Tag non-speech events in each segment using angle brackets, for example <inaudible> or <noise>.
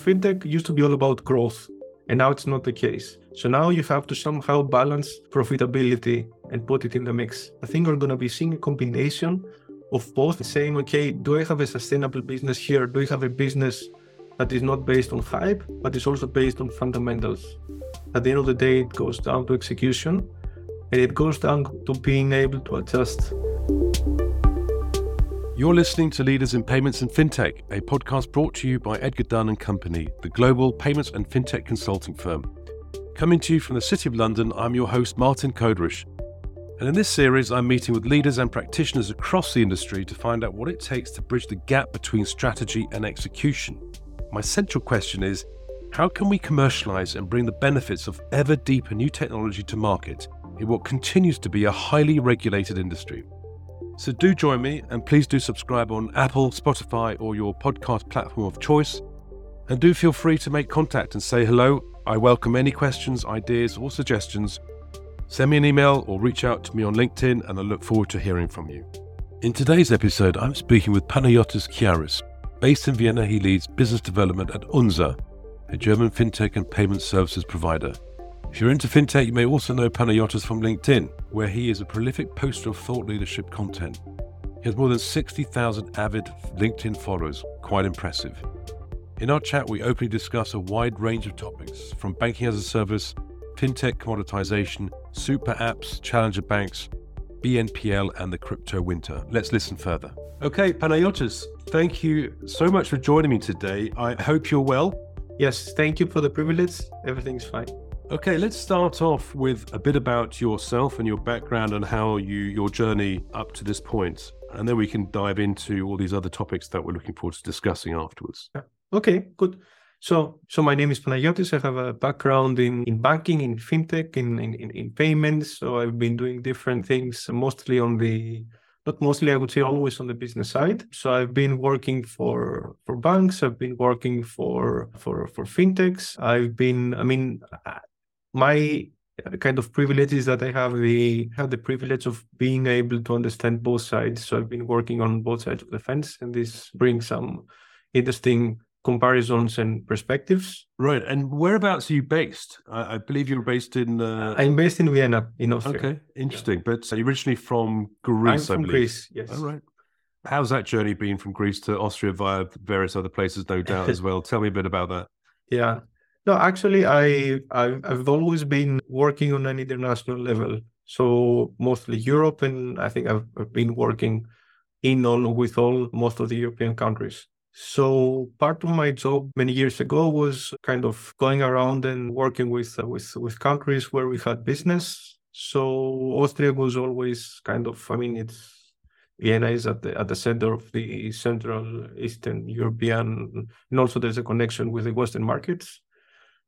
fintech used to be all about growth, and now it's not the case. So now you have to somehow balance profitability and put it in the mix. I think we're going to be seeing a combination of both saying, okay, do I have a sustainable business here? Do I have a business that is not based on hype, but is also based on fundamentals? At the end of the day, it goes down to execution and it goes down to being able to adjust. You're listening to Leaders in Payments and FinTech, a podcast brought to you by Edgar Dunn and Company, the global payments and fintech consulting firm. Coming to you from the City of London, I'm your host, Martin Koderisch. And in this series, I'm meeting with leaders and practitioners across the industry to find out what it takes to bridge the gap between strategy and execution. My central question is how can we commercialize and bring the benefits of ever deeper new technology to market in what continues to be a highly regulated industry? So do join me and please do subscribe on Apple, Spotify, or your podcast platform of choice. And do feel free to make contact and say hello. I welcome any questions, ideas, or suggestions. Send me an email or reach out to me on LinkedIn, and I look forward to hearing from you. In today's episode, I'm speaking with Panagiotis Kriaris. Based in Vienna, he leads business development at Unzer, a German fintech and payment services provider. If you're into fintech, you may also know Panagiotis from LinkedIn, where he is a prolific poster of thought leadership content. He has more than 60,000 avid LinkedIn followers, quite impressive. In our chat, we openly discuss a wide range of topics from banking as a service, fintech commoditization, super apps, challenger banks, BNPL, and the crypto winter. Let's listen further. Okay, Panagiotis, thank you so much for joining me today. I hope you're well. Yes, thank you for the privilege. Everything's fine. Okay, let's start off with a bit about yourself and your background and how you your journey up to this point, and then we can dive into all these other topics that we're looking forward to discussing afterwards. Okay, good. So, so my name is Panagiotis. I have a background in, in banking, in fintech, in, in in payments. So I've been doing different things, mostly on the not mostly, I would say always on the business side. So I've been working for for banks. I've been working for for for fintechs. I've been, I mean, my uh, kind of privilege is that I have the have the privilege of being able to understand both sides. So I've been working on both sides of the fence, and this brings some interesting comparisons and perspectives. Right. And whereabouts are you based? I, I believe you're based in. Uh... I'm based in Vienna, in Austria. Okay, interesting. Yeah. But originally from Greece, I'm from I believe. Greece. Yes. All right. How's that journey been from Greece to Austria via various other places, no doubt, as well? <laughs> Tell me a bit about that. Yeah. No, actually, I I've, I've always been working on an international level. So mostly Europe, and I think I've, I've been working in all with all most of the European countries. So part of my job many years ago was kind of going around and working with uh, with with countries where we had business. So Austria was always kind of, I mean, it's Vienna is at the at the center of the Central Eastern European, and also there's a connection with the Western markets.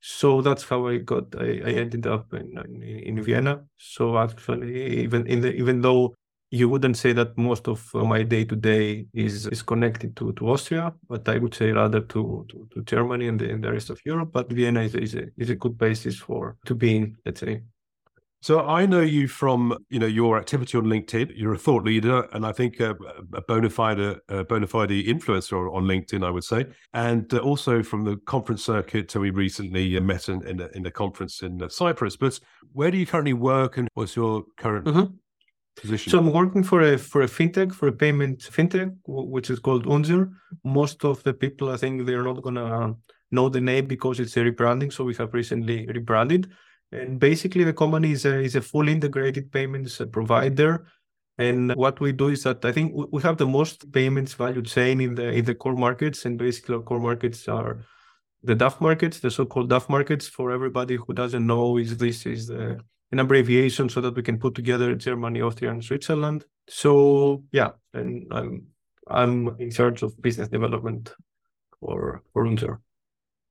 So that's how I got. I, I ended up in, in, in Vienna. So actually, even in the even though you wouldn't say that most of uh, my day to day is is connected to, to Austria, but I would say rather to, to, to Germany and the, and the rest of Europe. But Vienna is, is a is a good basis for to be in. Let's say. So I know you from you know your activity on LinkedIn. You're a thought leader, and I think a, a bona fide a bona fide influencer on LinkedIn, I would say, and uh, also from the conference circuit. So we recently uh, met in in a, in a conference in uh, Cyprus. But where do you currently work, and what's your current mm-hmm. position? So I'm working for a for a fintech for a payment fintech, which is called Unzer. Most of the people, I think, they're not gonna know the name because it's a rebranding. So we have recently rebranded and basically, the company is a, is a fully integrated payments uh, provider. And what we do is that I think we have the most payments value chain in the in the core markets. And basically, our core markets are the DACH markets, the so-called DACH markets. For everybody who doesn't know, is this is the, an abbreviation so that we can put together Germany, Austria, and Switzerland. So yeah, and I'm I'm in charge of business development for for Unzer.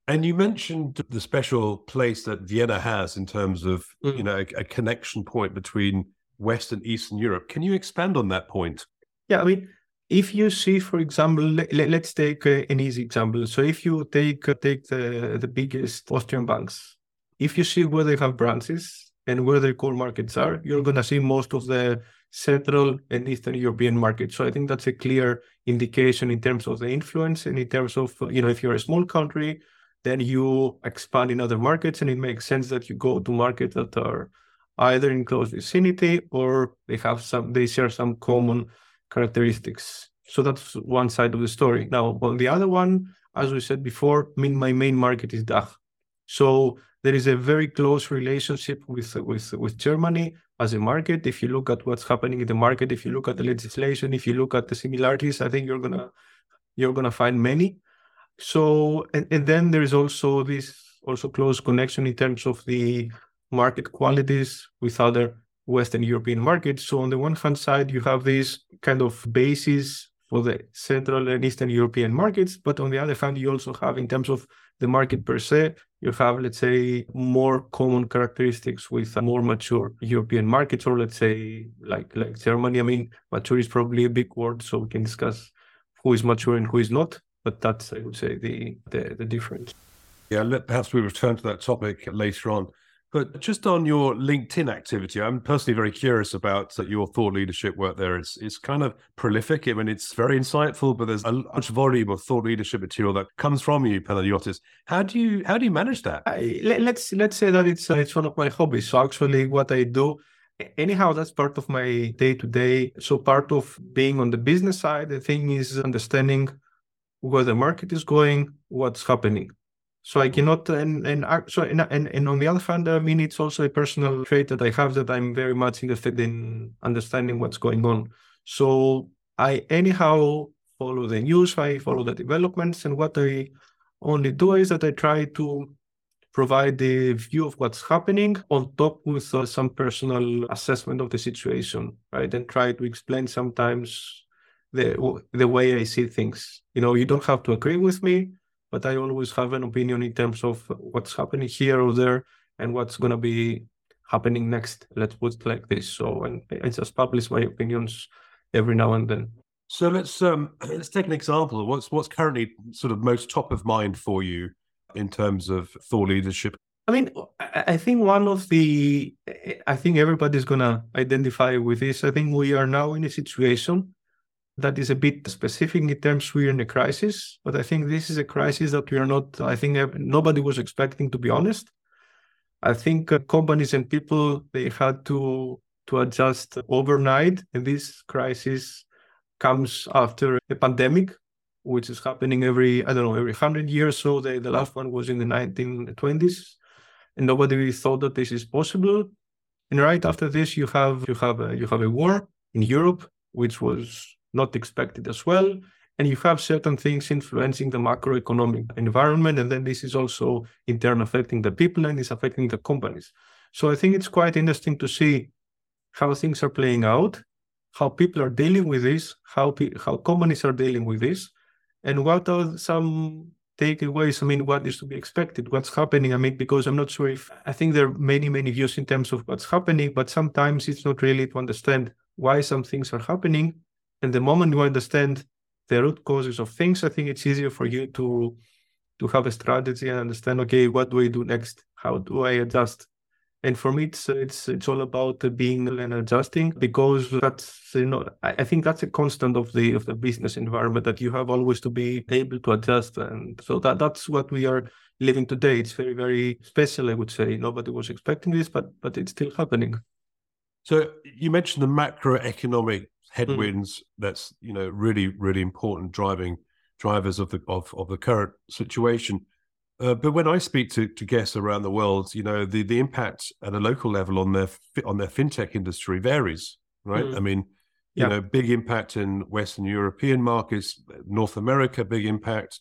And you mentioned the special place that Vienna has in terms of, mm. you know, a, a, connection point between West and Eastern Europe. Can you expand on that point? Yeah, I mean, if you see, for example, let, us take uh, an easy example. So if you take uh, take the the biggest Austrian banks, if you see where they have branches and where their core markets are, you're gonna see most of the Central and Eastern European markets. So I think that's a clear indication in terms of the influence and in terms of, you know, if you're a small country then you expand in other markets, and it makes sense that you go to markets that are either in close vicinity or they have some they share some common characteristics. So that's one side of the story. Now, on the other one, as we said before, my main market is DACH. So there is a very close relationship with with with Germany as a market. If you look at what's happening in the market, if you look at the legislation, if you look at the similarities, I think you're gonna you're gonna find many. So and, and then there is also this also close connection in terms of the market qualities with other Western European markets. So on the one hand side, you have this kind of basis for the Central and Eastern European markets, but on the other hand, you also have in terms of the market per se, you have, let's say, more common characteristics with more mature European markets, or let's say like like Germany. I mean, mature is probably a big word, so we can discuss who is mature and who is not. But that's, I would say, the the, the difference. Yeah, let, perhaps we return to that topic later on. But just on your LinkedIn activity, I'm personally very curious about your thought leadership work there. It's it's kind of prolific. I mean, it's very insightful, but there's a large volume of thought leadership material that comes from you, Panagiotis. How do you how do you manage that? I, let's let's say that it's uh, it's one of my hobbies. So actually, what I do, anyhow, that's part of my day to day. So part of being on the business side, the thing is understanding where the market is going, what's happening. So I cannot, and and so and, and, and on the other hand, I mean, it's also a personal trait that I have that I'm very much interested in understanding what's going on. So I anyhow follow the news, I follow the developments, and what I only do is that I try to provide the view of what's happening on top with uh, some personal assessment of the situation, right? And try to explain sometimes the the way I see things. You know, you don't have to agree with me but I always have an opinion in terms of what's happening here or there and what's going to be happening next. Let's put it like this. So, and I just publish my opinions every now and then. So let's um, <clears throat> let's take an example. What's what's currently sort of most top of mind for you in terms of thought leadership? I mean, I think one of the, I think everybody's gonna identify with this. I think we are now in a situation that is a bit specific in terms we're in a crisis, but I think this is a crisis that we are not, I think nobody was expecting, to be honest. I think uh, companies and people, they had to, to adjust overnight. And this crisis comes after a pandemic, which is happening every, I don't know, every 100 years. So the, the last one was in the 1920s. And nobody thought that this is possible. And right after this, you have you have a, you have a war in Europe, which was not expected as well. And you have certain things influencing the macroeconomic environment. And then this is also in turn affecting the people and is affecting the companies. So I think it's quite interesting to see how things are playing out, how people are dealing with this, how pe- how companies are dealing with this, and what are some takeaways. I mean, what is to be expected? What's happening? I mean, because I'm not sure if I think there are many many views in terms of what's happening, but sometimes it's not really to understand why some things are happening and the moment you understand the root causes of things, I think it's easier for you to to have a strategy and understand, okay, what do I do next? How do I adjust? And for me, it's it's it's all about being and adjusting because that's you know I think that's a constant of the of the business environment that you have always to be able to adjust, and so that that's what we are living today. It's very very special, I would say. Nobody was expecting this, but but it's still happening. So you mentioned the macroeconomic headwinds mm. that's you know really really important driving drivers of the of, of the current situation uh, but when I speak to, to guests around the world, you know the, the impact at a local level on their on their fintech industry varies, right? Mm. I mean, you yeah. know, big impact in Western European markets, North America, big impact,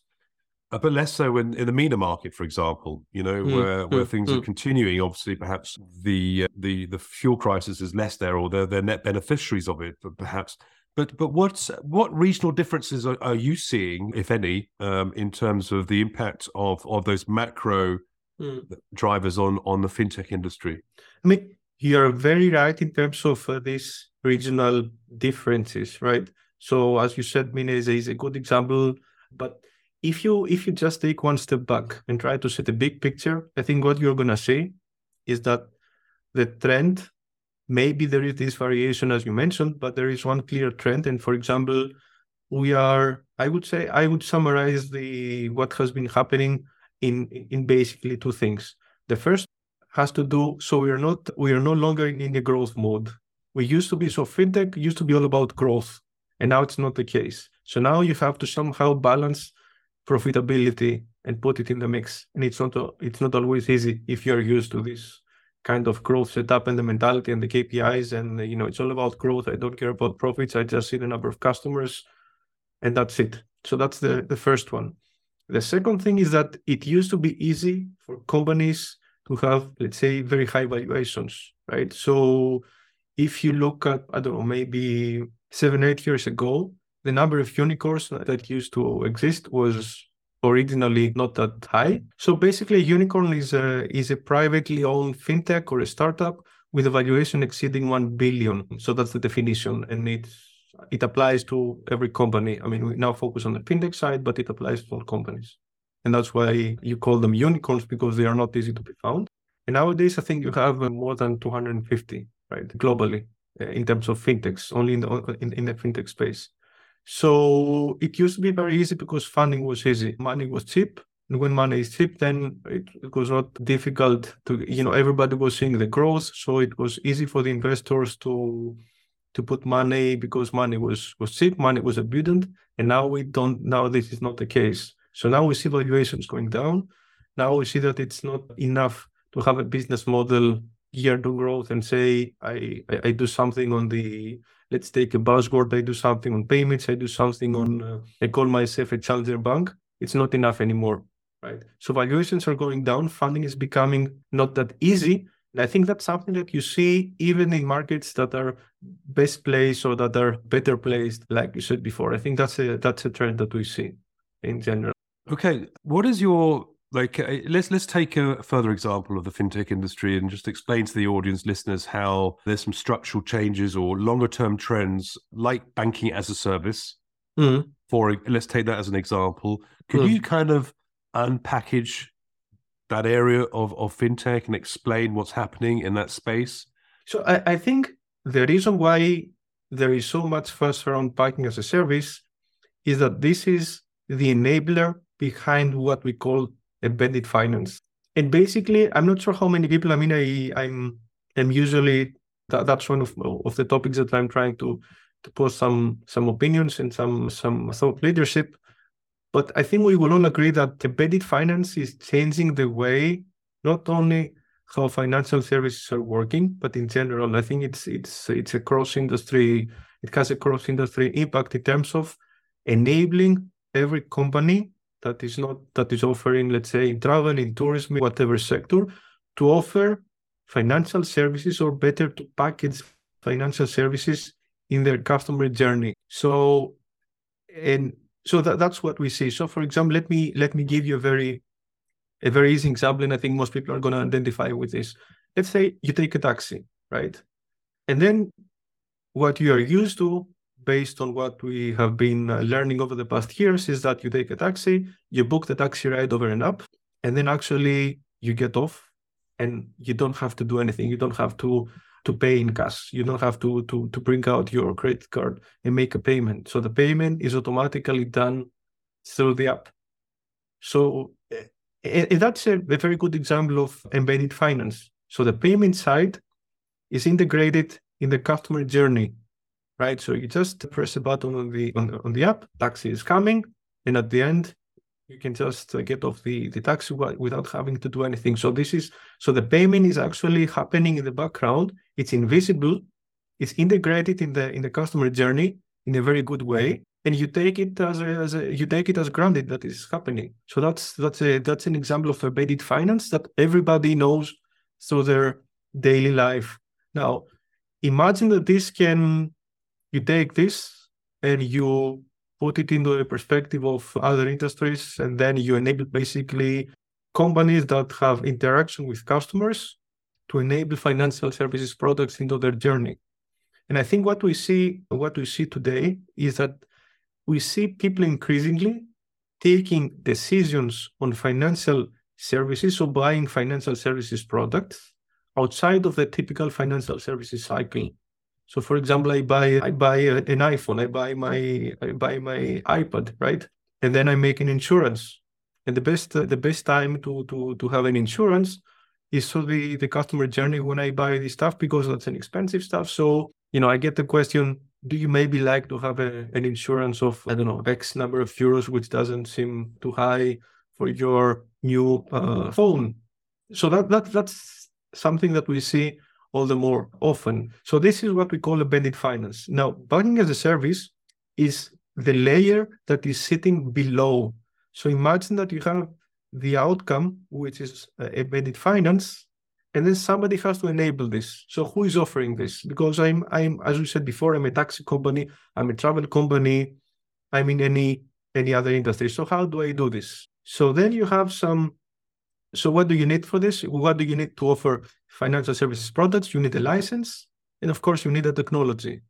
but less so in, in the MENA market, for example. You know, mm. where where mm. things are mm. continuing. Obviously, perhaps the uh, the the fuel crisis is less there, or they're, they're net beneficiaries of it, but perhaps. But but what's what regional differences are, are you seeing, if any, um, in terms of the impact of of those macro mm. drivers on on the fintech industry? I mean, you're very right in terms of uh, these regional differences, right? So as you said, MENA is a good example, but if you if you just take one step back and try to see the big picture, I think what you're gonna see is that the trend maybe there is this variation as you mentioned, but there is one clear trend. And for example, we are I would say I would summarize the what has been happening in in basically two things. The first has to do so we are not we are no longer in a growth mode. We used to be so fintech used to be all about growth, and now it's not the case. So now you have to somehow balance profitability and put it in the mix, and it's not it's not always easy if you're used to this kind of growth setup and the mentality and the KPIs and you know it's all about growth. I don't care about profits. I just see the number of customers, and that's it. So that's the the first one. The second thing is that it used to be easy for companies to have, let's say, very high valuations, right? So if you look at, I don't know, maybe seven, eight years ago, the number of unicorns that used to exist was originally not that high. So basically, a unicorn is a is a privately owned fintech or a startup with a valuation exceeding one billion. So that's the definition, and it's it applies to every company. I mean, we now focus on the fintech side, but it applies to all companies, and that's why you call them unicorns because they are not easy to be found. And nowadays, I think you have more than 250, right, globally uh, in terms of fintechs, only in the in, in the fintech space. So it used to be very easy because funding was easy, money was cheap. And when money is cheap, then it, it was not difficult to, you know, everybody was seeing the growth. So it was easy for the investors to to put money because money was was cheap, money was abundant. And now we don't, now this is not the case. So now we see valuations going down. Now we see that it's not enough to have a business model year to growth and say, I, I, I do something on the let's take a buzzword. I do something on payments. I do something on, uh, I call myself a challenger bank. It's not enough anymore, right? So valuations are going down. Funding is becoming not that easy. And I think that's something that you see even in markets that are best placed or that are better placed, like you said before. I think that's a that's a trend that we see in general. Okay, what is your like uh, let's let's take a further example of the fintech industry and just explain to the audience listeners how there's some structural changes or longer term trends like banking as a service mm. for let's take that as an example could mm. you kind of unpackage that area of, of fintech and explain what's happening in that space so I, I think the reason why there is so much fuss around banking as a service is that this is the enabler behind what we call embedded finance. And basically, I'm not sure how many people. I mean, I I'm am usually that, that's one of of the topics that I'm trying to to post some some opinions and some some thought leadership. But I think we will all agree that embedded finance is changing the way not only how financial services are working, but in general, I think it's it's it's a cross industry. It has a cross industry impact in terms of enabling every company that is not that is offering, let's say, in travel, in tourism, whatever sector, to offer financial services or better to package financial services in their customer journey. So, and so that, that's what we see. So, for example, let me let me give you a very a very easy example, and I think most people are going to identify with this. Let's say you take a taxi, right? And then what you are used to based on what we have been uh, learning over the past years is that you take a taxi, you book the taxi ride over an app, and then actually you get off and you don't have to do anything. You don't have to to pay in cash. You don't have to to to bring out your credit card and make a payment. So the payment is automatically done through the app. So and that's a, a very good example of embedded finance. So the payment side is integrated in the customer journey right? So you just press a button on the on, on the app, taxi is coming, and at the end you can just uh, get off the the taxi without having to do anything. So this is so the payment is actually happening in the background. It's invisible. It's integrated in the in the customer journey in a very good way, and you take it as a, as a you take it as granted that is happening. So that's that's a that's an example of embedded finance that everybody knows through their daily life. Now, imagine that this can you take this and you put it into a perspective of other industries, and then you enable basically companies that have interaction with customers to enable financial services products into their journey. And I think what we see, what we see today is that we see people increasingly taking decisions on financial services or buying financial services products outside of the typical financial services cycle. So for example, I buy I buy an iPhone, I buy my I buy my iPad, right? And then I make an insurance And the best uh, the best time to to to have an insurance is so the the customer journey when I buy this stuff because that's an expensive stuff. So you know I get the question, do you maybe like to have a, an insurance of I don't know X number of euros, which doesn't seem too high for your new uh, phone? So that that that's something that we see all the more often. So this is what we call embedded finance. Now, banking as a service is the layer that is sitting below. So imagine that you have the outcome, which is a embedded finance, and then somebody has to enable this. So who is offering this? Because I'm, I'm, as we said before, I'm a taxi company, I'm a travel company, I'm in any any other industry. So how do I do this? So then you have some. So what do you need for this? What do you need to offer financial services products? You need a license, and of course you need a technology.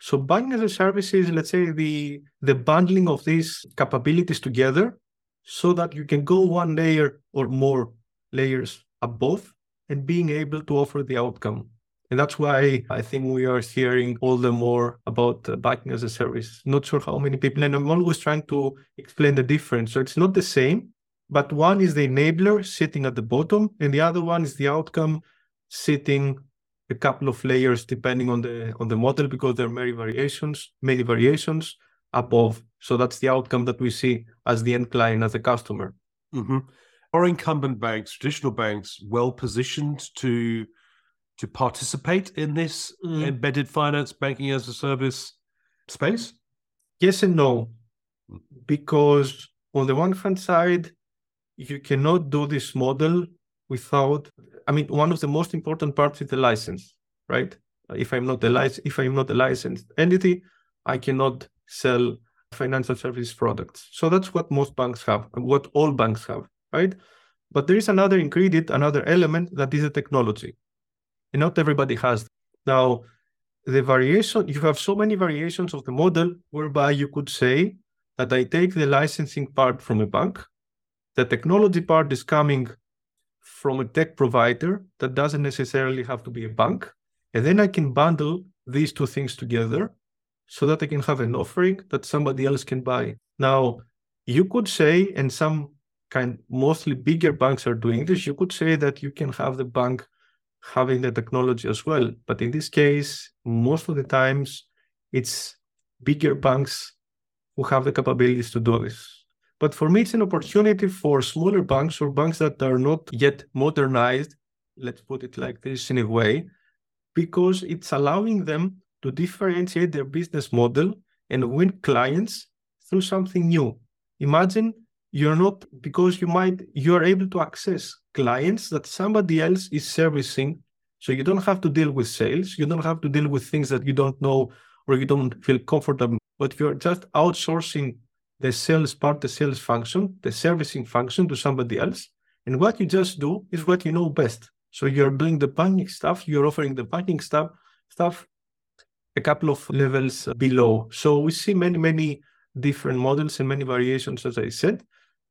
So banking as a service is, let's say, the the bundling of these capabilities together so that you can go one layer or more layers above and being able to offer the outcome. And that's why I think we are hearing all the more about uh, banking as a service. Not sure how many people, and I'm always trying to explain the difference. So it's not the same, but one is the enabler sitting at the bottom, and the other one is the outcome sitting a couple of layers depending on the on the model because there are many variations, many variations above. So that's the outcome that we see as the end client, as a customer. Mm-hmm. Are incumbent banks, traditional banks, well positioned to to participate in this mm. embedded finance banking as a service space? Yes and no, mm. because on the one hand side, you cannot do this model without. I mean, one of the most important parts is the license, right? If I'm not a lic- if I'm not a licensed entity, I cannot sell financial service products. So that's what most banks have, what all banks have, right? But there is another ingredient, another element that is a technology. And not everybody has. Now, the variation, you have so many variations of the model whereby you could say that I take the licensing part from a bank, the technology part is coming from a tech provider that doesn't necessarily have to be a bank. And then I can bundle these two things together so that I can have an offering that somebody else can buy. Now, you could say, and some kind mostly bigger banks are doing this, you could say that you can have the bank having the technology as well. But in this case, most of the times it's bigger banks who have the capabilities to do this. But for me, it's an opportunity for smaller banks or banks that are not yet modernized, let's put it like this in a way, because it's allowing them to differentiate their business model and win clients through something new. Imagine you're not because you might you're able to access clients that somebody else is servicing. So you don't have to deal with sales. You don't have to deal with things that you don't know or you don't feel comfortable. But you're just outsourcing the sales part the sales function the servicing function to somebody else and what you just do is what you know best so you're doing the banking stuff you're offering the banking stuff stuff a couple of levels below. So we see many, many different models and many variations, as I said.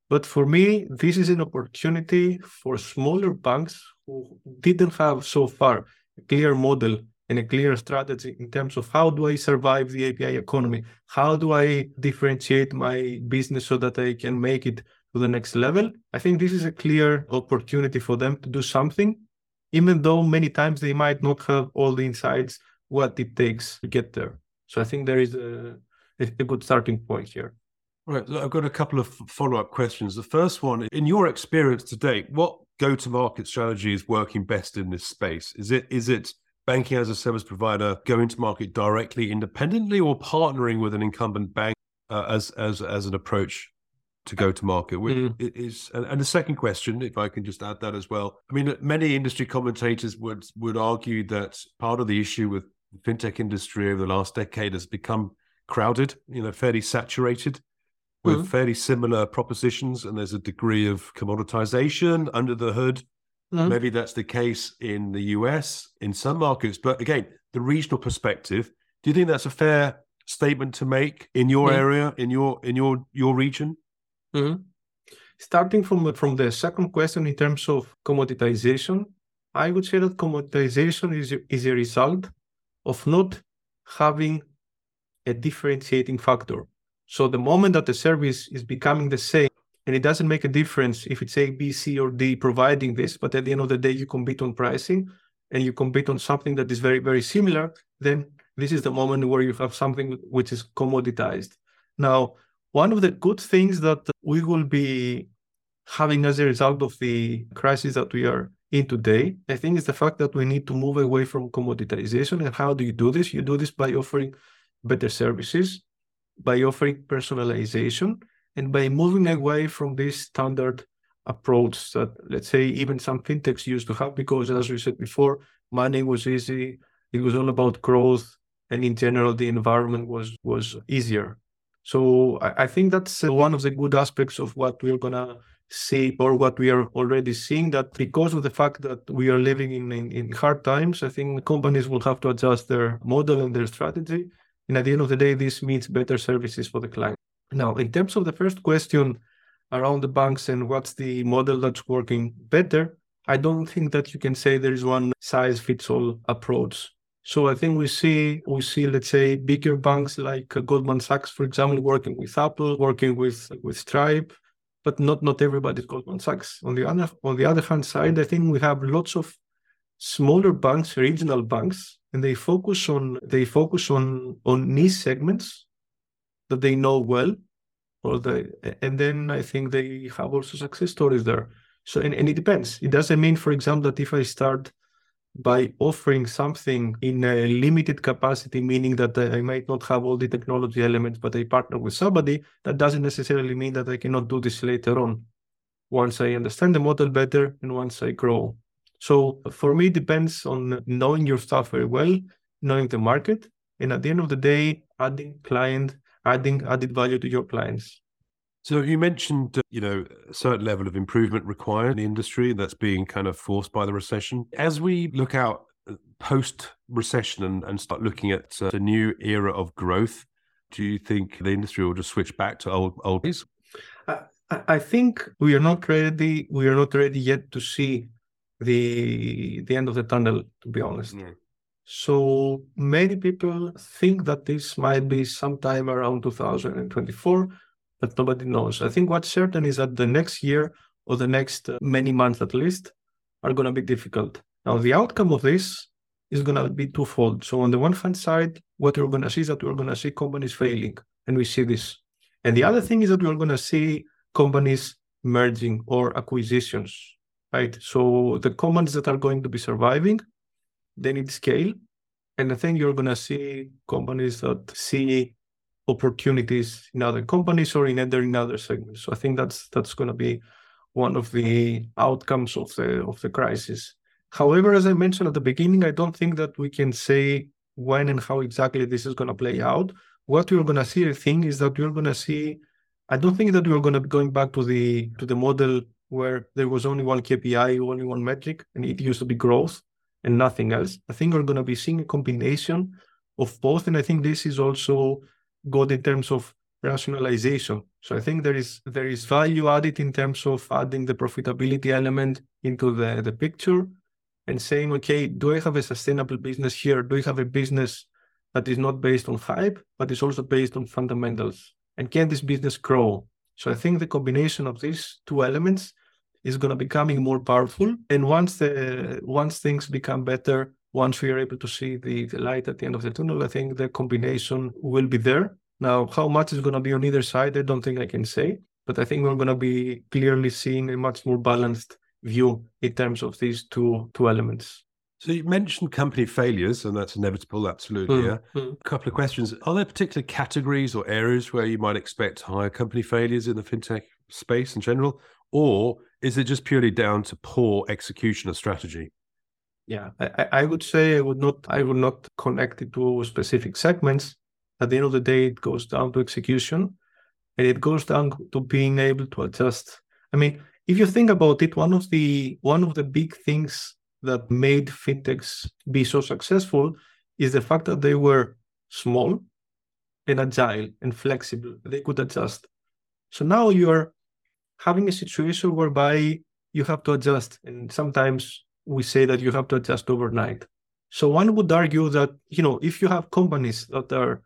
But for me, this is an opportunity for smaller banks who didn't have so far a clear model and a clear strategy in terms of how do I survive the API economy? How do I differentiate my business so that I can make it to the next level? I think this is a clear opportunity for them to do something, even though many times they might not have all the insights what it takes to get there. So I think there is a, a good starting point here. Right. I've got a couple of follow up questions. The first one, in your experience to date, what go to market strategy is working best in this space? Is it is it banking as a service provider going to market directly, independently, or partnering with an incumbent bank uh, as as as an approach to go to market? Mm. Is and, the second question, if I can just add that as well. I mean, many industry commentators would would argue that part of the issue with the fintech industry over the last decade has become crowded, you know, fairly saturated with mm-hmm. fairly similar propositions, and there's a degree of commoditization under the hood. Mm-hmm. Maybe that's the case in the US in some markets, but again, the regional perspective. Do you think that's a fair statement to make in your mm-hmm. area, in your in your your region? Mm-hmm. Starting from from the second question in terms of commoditization, I would say that commoditization is is a result of not having a differentiating factor. So the moment that the service is becoming the same And it doesn't make a difference if it's A, B, C, or D providing this, but at the end of the day, you compete on pricing and you compete on something that is very, very similar, then this is the moment where you have something which is commoditized. Now, one of the good things that we will be having as a result of the crisis that we are in today, I think is the fact that we need to move away from commoditization. And how do you do this? You do this by offering better services, by offering personalization, and by moving away from this standard approach that, let's say, even some fintechs used to have, because as we said before, money was easy, it was all about growth, and in general, the environment was was easier. So I, I think that's uh, one of the good aspects of what we're gonna see or what we are already seeing that because of the fact that we are living in, in, in hard times, I think companies will have to adjust their model and their strategy. And at the end of the day, this means better services for the client. Now, in terms of the first question around the banks and what's the model that's working better, I don't think that you can say there is one size fits all approach. So I think we see we see let's say bigger banks like Goldman Sachs, for example, working with Apple, working with with Stripe, but not not everybody is Goldman Sachs. On the other on the other hand side, I think we have lots of smaller banks, regional banks, and they focus on they focus on on niche segments that they know well, or they and then I think they have also success stories there. So and, and it depends. It doesn't mean, for example, that if I start by offering something in a limited capacity, meaning that uh, I might not have all the technology elements, but I partner with somebody, that doesn't necessarily mean that I cannot do this later on once I understand the model better and once I grow. So for me, it depends on knowing your stuff very well, knowing the market, and at the end of the day, adding client, adding added value to your clients. So you mentioned, uh, you know, a certain level of improvement required in the industry that's being kind of forced by the recession. As we look out uh, post recession and, and start looking at uh, the new era of growth, do you think the industry will just switch back to old old days? I, I think we are not ready. We are not ready yet to see the the end of the tunnel. To be honest. So many people think that this might be sometime around 2024 but nobody knows. I think what's certain is that the next year or the next uh, many months at least are going to be difficult. Now, the outcome of this is going to be twofold. So, on the one hand side, what we're going to see is that we're going to see companies failing, and we see this. And the other thing is that we're going to see companies merging or acquisitions, right? So, the companies that are going to be surviving, they need scale. And I think you're going to see companies that see opportunities in other companies or in other in other segments. So I think that's that's going to be one of the outcomes of the of the crisis. However, as I mentioned at the beginning, I don't think that we can say when and how exactly this is going to play out. What we're going to see, I think, is that we're going to see. I don't think that we're going to be going back to the to the model where there was only one KPI, only one metric, and it used to be growth and nothing else. I think we're going to be seeing a combination of both, and I think this is also good in terms of rationalization. So I think there is there is value added in terms of adding the profitability element into the, the picture and saying, okay, do I have a sustainable business here? Do I have a business that is not based on hype, but is also based on fundamentals? And can this business grow? So I think the combination of these two elements is going to becoming more powerful. And once the once things become better, once we are able to see the, the light at the end of the tunnel, I think the combination will be there. Now, how much is going to be on either side, I don't think I can say, but I think we're going to be clearly seeing a much more balanced view in terms of these two two elements. So you mentioned company failures, and that's inevitable, absolutely. Mm, yeah. Mm. A couple of questions: Are there particular categories or areas where you might expect higher company failures in the fintech space in general, or is it just purely down to poor execution of strategy? Yeah, I, I would say I would not I would not connect it to specific segments. At the end of the day, it goes down to execution and it goes down to being able to adjust. I mean, if you think about it, one of the one of the big things that made fintechs be so successful is the fact that they were small and agile and flexible. They could adjust. So now you're having a situation whereby you have to adjust, and sometimes we say that you have to adjust overnight. So one would argue that, you know, if you have companies that are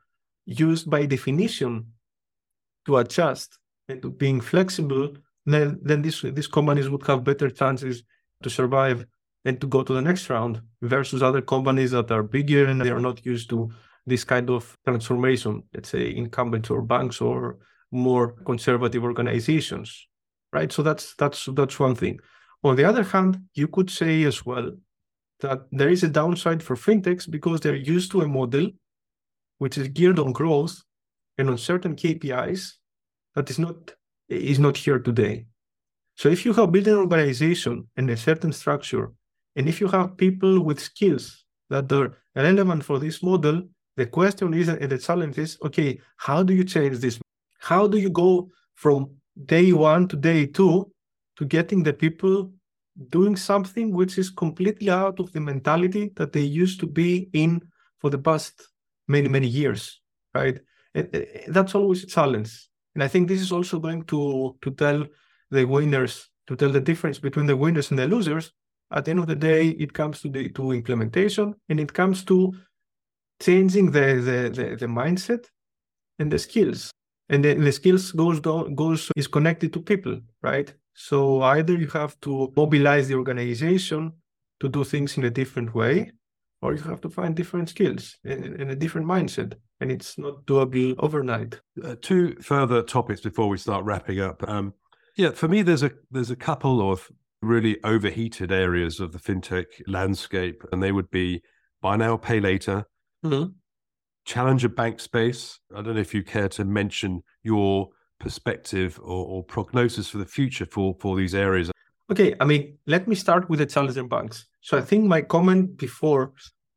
used by definition to adjust and to being flexible, then then these these companies would have better chances to survive and to go to the next round versus other companies that are bigger and they are not used to this kind of transformation, let's say incumbents or banks or more conservative organizations. Right. So that's that's that's one thing. On the other hand, you could say as well that there is a downside for fintechs because they're used to a model which is geared on growth and on certain KPIs that is not is not here today. So if you have built an organization and a certain structure, and if you have people with skills that are relevant for this model, the question is and the challenge is okay, how do you change this? How do you go from day one to day two to getting the people doing something which is completely out of the mentality that they used to be in for the past many, many years, right? Eh, eh, eh, that's always a challenge. And I think this is also going to, to tell the winners, to tell the difference between the winners and the losers. At the end of the day, it comes to the to implementation and it comes to changing the the, the, the mindset and the skills. And the, the skills goes down, goes is connected to people, right? So either you have to mobilize the organization to do things in a different way, or you have to find different skills and, a different mindset. And it's not doable overnight. Uh, two further topics before we start wrapping up. Um, yeah, for me, there's a there's a couple of really overheated areas of the fintech landscape, and they would be buy now, pay later, mm-hmm. Challenger bank space. I don't know if you care to mention your perspective or, or prognosis for the future for for these areas? Okay, I mean, let me start with the challenger banks. So I think my comment before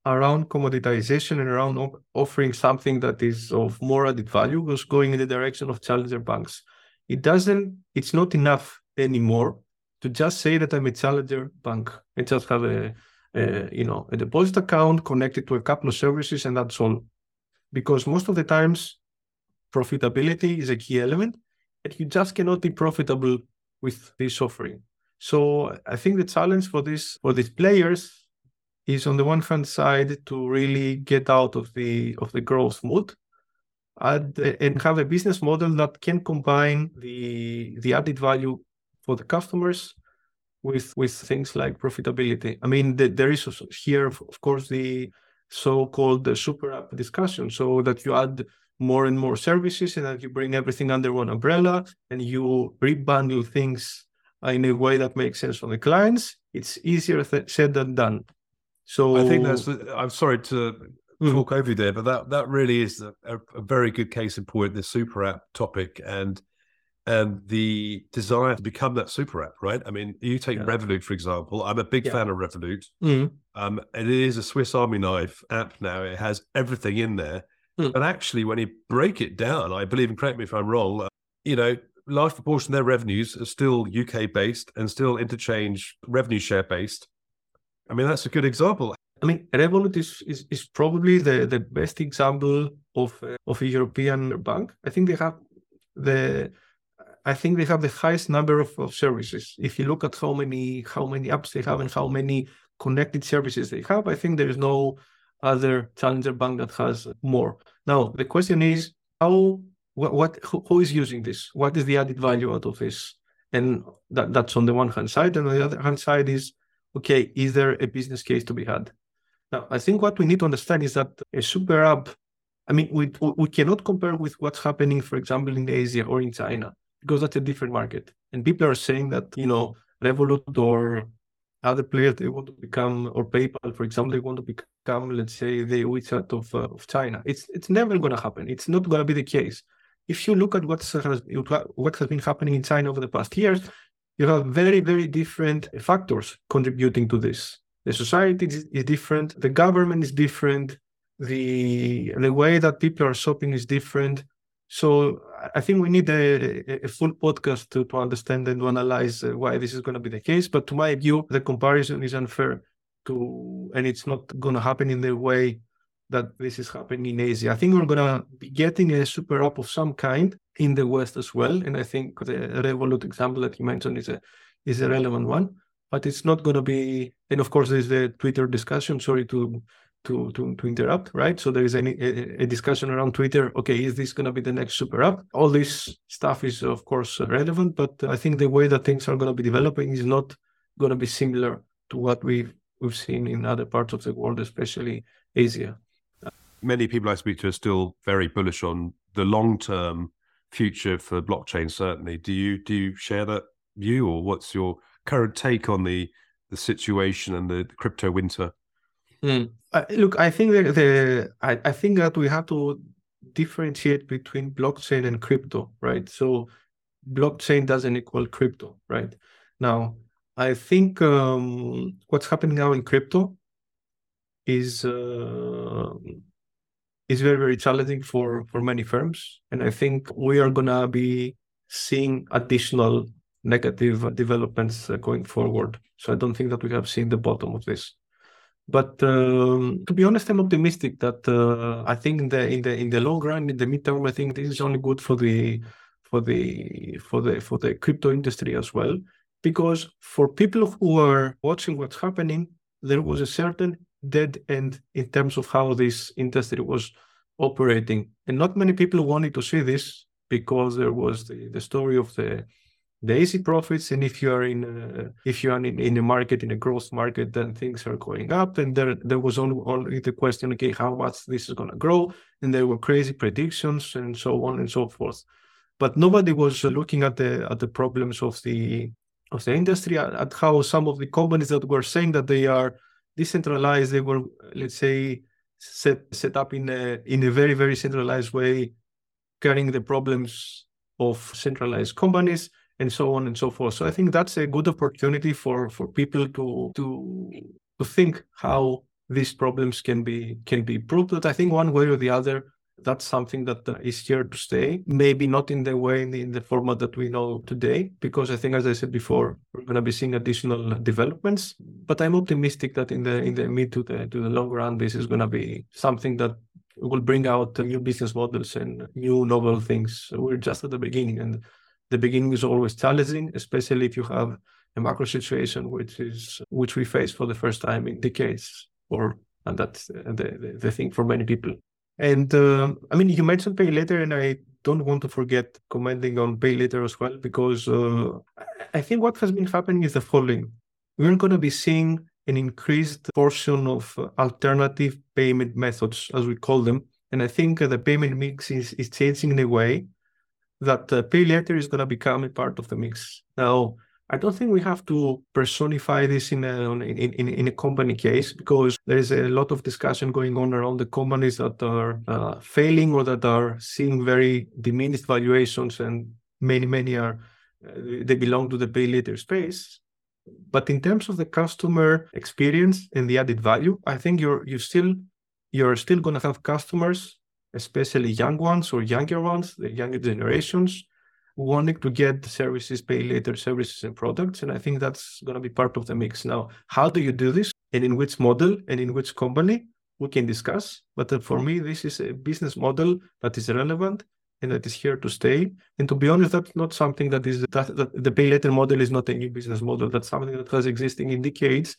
around commoditization and around offering something that is of more added value was going in the direction of challenger banks. It doesn't, it's not enough anymore to just say that I'm a challenger bank and just have a, a you know, a deposit account connected to a couple of services and that's all. Because most of the times profitability is a key element, and you just cannot be profitable with this offering. So I think the challenge for this for these players is on the one hand side to really get out of the of the growth mode and, and have a business model that can combine the the added value for the customers with with things like profitability. I mean, the, there is here, of course, the so-called the super app discussion, so that you add more and more services and that you bring everything under one umbrella and you rebundle things in a way that makes sense for the clients it's easier th- said than done so i think that's i'm sorry to mm. talk over you there but that that really is a, a, very good case in point the super app topic and and the desire to become that super app, right? I mean, you take yeah. Revolut, for example. I'm a big yeah. fan of Revolut. Mm. Um, and it is a Swiss Army knife app now. It has everything in there. Mm. But actually, when you break it down, I believe, and correct me if I'm wrong, uh, you know, large proportion of their revenues are still UK based and still interchange revenue share based. I mean, that's a good example. I mean, Revolut is, is, is probably the, the best example of uh, of a European bank. I think they have the I think they have the highest number of, of services. If you look at how many how many apps they have and how many connected services they have, I think there is no other challenger bank that has more. Now the question is how what, what who, is using this? What is the added value out of this? And that, that's on the one hand side, and on the other hand side is okay, is there a business case to be had? Now I think what we need to understand is that a super app. I mean, we we cannot compare with what's happening, for example, in Asia or in China, because that's a different market. And people are saying that you know Revolut or other players they want to become or PayPal, for example, they want to become, let's say, the WeChat of uh, of China. It's it's never going to happen. It's not going to be the case. If you look at what has what has been happening in China over the past years, you have very very different factors contributing to this. The society is, is different. The government is different. The the way that people are shopping is different. So I think we need a, a full podcast to, to understand and to analyze uh, why this is going to be the case. But to my view, the comparison is unfair to, and it's not going to happen in the way that this is happening in Asia. I think we're going to be getting a super app of some kind in the West as well. And I think the Revolut example that you mentioned is a is a relevant one. But it's not going to be, and of course, there's the Twitter discussion. Sorry to to, to, to interrupt, right? So there is any, a, a discussion around Twitter. Okay, is this going to be the next super app? All this stuff is, of course, uh, relevant, but uh, I think the way that things are going to be developing is not going to be similar to what we've we've seen in other parts of the world, especially Asia. Many people I speak to are still very bullish on the long term future for blockchain. Certainly, do you do you share that view, or what's your current take on the the situation and the, the crypto winter? Mm. Uh, look, I think that the I, I think that we have to differentiate between blockchain and crypto, right? So blockchain doesn't equal crypto, right? Now, I think um, what's happening now in crypto is uh, is very very challenging for for many firms, and I think we are gonna be seeing additional negative developments uh, going forward. So I don't think that we have seen the bottom of this. But um, to be honest, I'm optimistic that uh, I think in the in the in the long run, in the midterm, I think this is only good for the for the for the for the crypto industry as well. Because for people who are watching what's happening, there was a certain dead end in terms of how this industry was operating, and not many people wanted to see this because there was the, the story of the the easy profits and if you are in a, if you are in, in a market in a growth market then things are going up and there there was only, only the question okay how much this is going to grow and there were crazy predictions and so on and so forth. But nobody was uh, looking at the at the problems of the of the industry at, at how some of the companies that were saying that they are decentralized they were let's say set set up in a in a very very centralized way carrying the problems of centralized companies and so on and so forth. So I think that's a good opportunity for for people to to to think how these problems can be can be improved. But I think one way or the other, that's something that uh, here to stay. Maybe not in the way in the, in the format that we know today, because I think, as I said before, we're going to be seeing additional developments. But I'm optimistic that in the in the mid to the to the long run, this is going to be something that will bring out new business models and new novel things. We're just at the beginning, and the beginning is always challenging, especially if you have a macro situation which is which we face for the first time in decades, or and that's the, the, thing for many people. And uh, I mean, you mentioned pay later, and I don't want to forget commenting on pay later as well, because uh, I think what has been happening is the following: we're going to be seeing an increased portion of alternative payment methods, as we call them, and I think the payment mix is, is changing in a way that uh, pay later is going to become a part of the mix. Now, I don't think we have to personify this in a in, in, in a company case because there is a lot of discussion going on around the companies that are uh, failing or that are seeing very diminished valuations, and many many are uh, they belong to the pay later space. But in terms of the customer experience and the added value, I think you're you still you're still going to have customers especially young ones or younger ones, the younger generations, wanting to get services, pay later services and products. And I think that's going to be part of the mix. Now, how do you do this and in which model and in which company we can discuss. But uh, for me, this is a business model that is relevant and that is here to stay. And to be honest, that's not something that is that, that the pay later model is not a new business model. That's something that has existing in decades,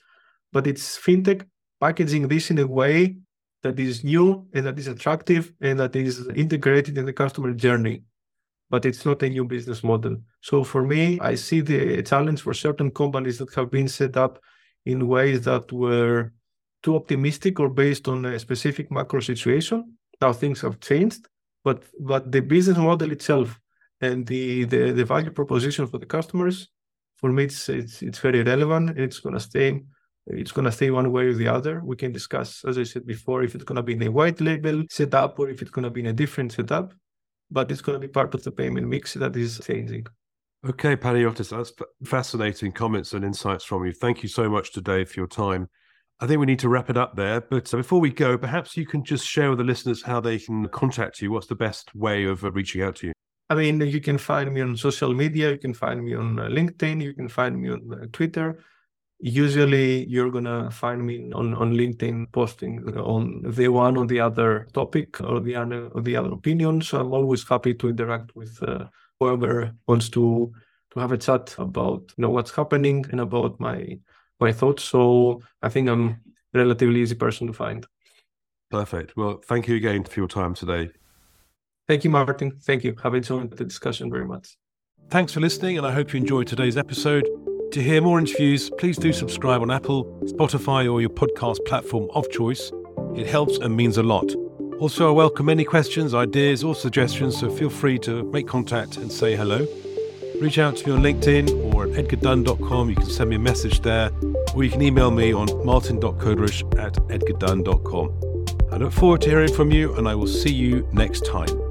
but it's fintech packaging this in a way that is new and that is attractive and that is integrated in the customer journey but it's not a new business model. So for me i see the challenge for certain companies that have been set up in ways that were too optimistic or based on a specific macro situation. Now things have changed but but the business model itself and the the, the value proposition for the customers for me it's it's, it's very relevant. It's going to stay it's going to stay one way or the other. We can discuss, as I said before, if it's going to be in a white label setup or if it's going to be in a different setup. But it's going to be part of the payment mix that is changing. Okay, Panagiotis, that's fascinating comments and insights from you. Thank you so much today for your time. I think we need to wrap it up there. But uh, before we go, perhaps you can just share with the listeners how they can contact you. What's the best way of uh, reaching out to you? I mean, you can find me on social media. You can find me on uh, LinkedIn. You can find me on Twitter usually you're gonna find me on, on LinkedIn posting on the one or the other topic or the other or the other opinion. So I'm always happy to interact with uh, whoever wants to to have a chat about you know what's happening and about my my thoughts. So I think I'm a relatively easy person to find. Perfect. Well, thank you again for your time today. Thank you, Martin. Thank you. I've enjoyed the discussion very much. Thanks for listening, and I hope you enjoyed today's episode. To hear more interviews, please do subscribe on Apple, Spotify, or your podcast platform of choice. It helps and means a lot. Also, I welcome any questions, ideas, or suggestions, so feel free to make contact and say hello. Reach out to me on LinkedIn or at edgardunn.com. You can send me a message there, or you can email me on martin.koderisch at edgardunn.com. I look forward to hearing from you, and I will see you next time.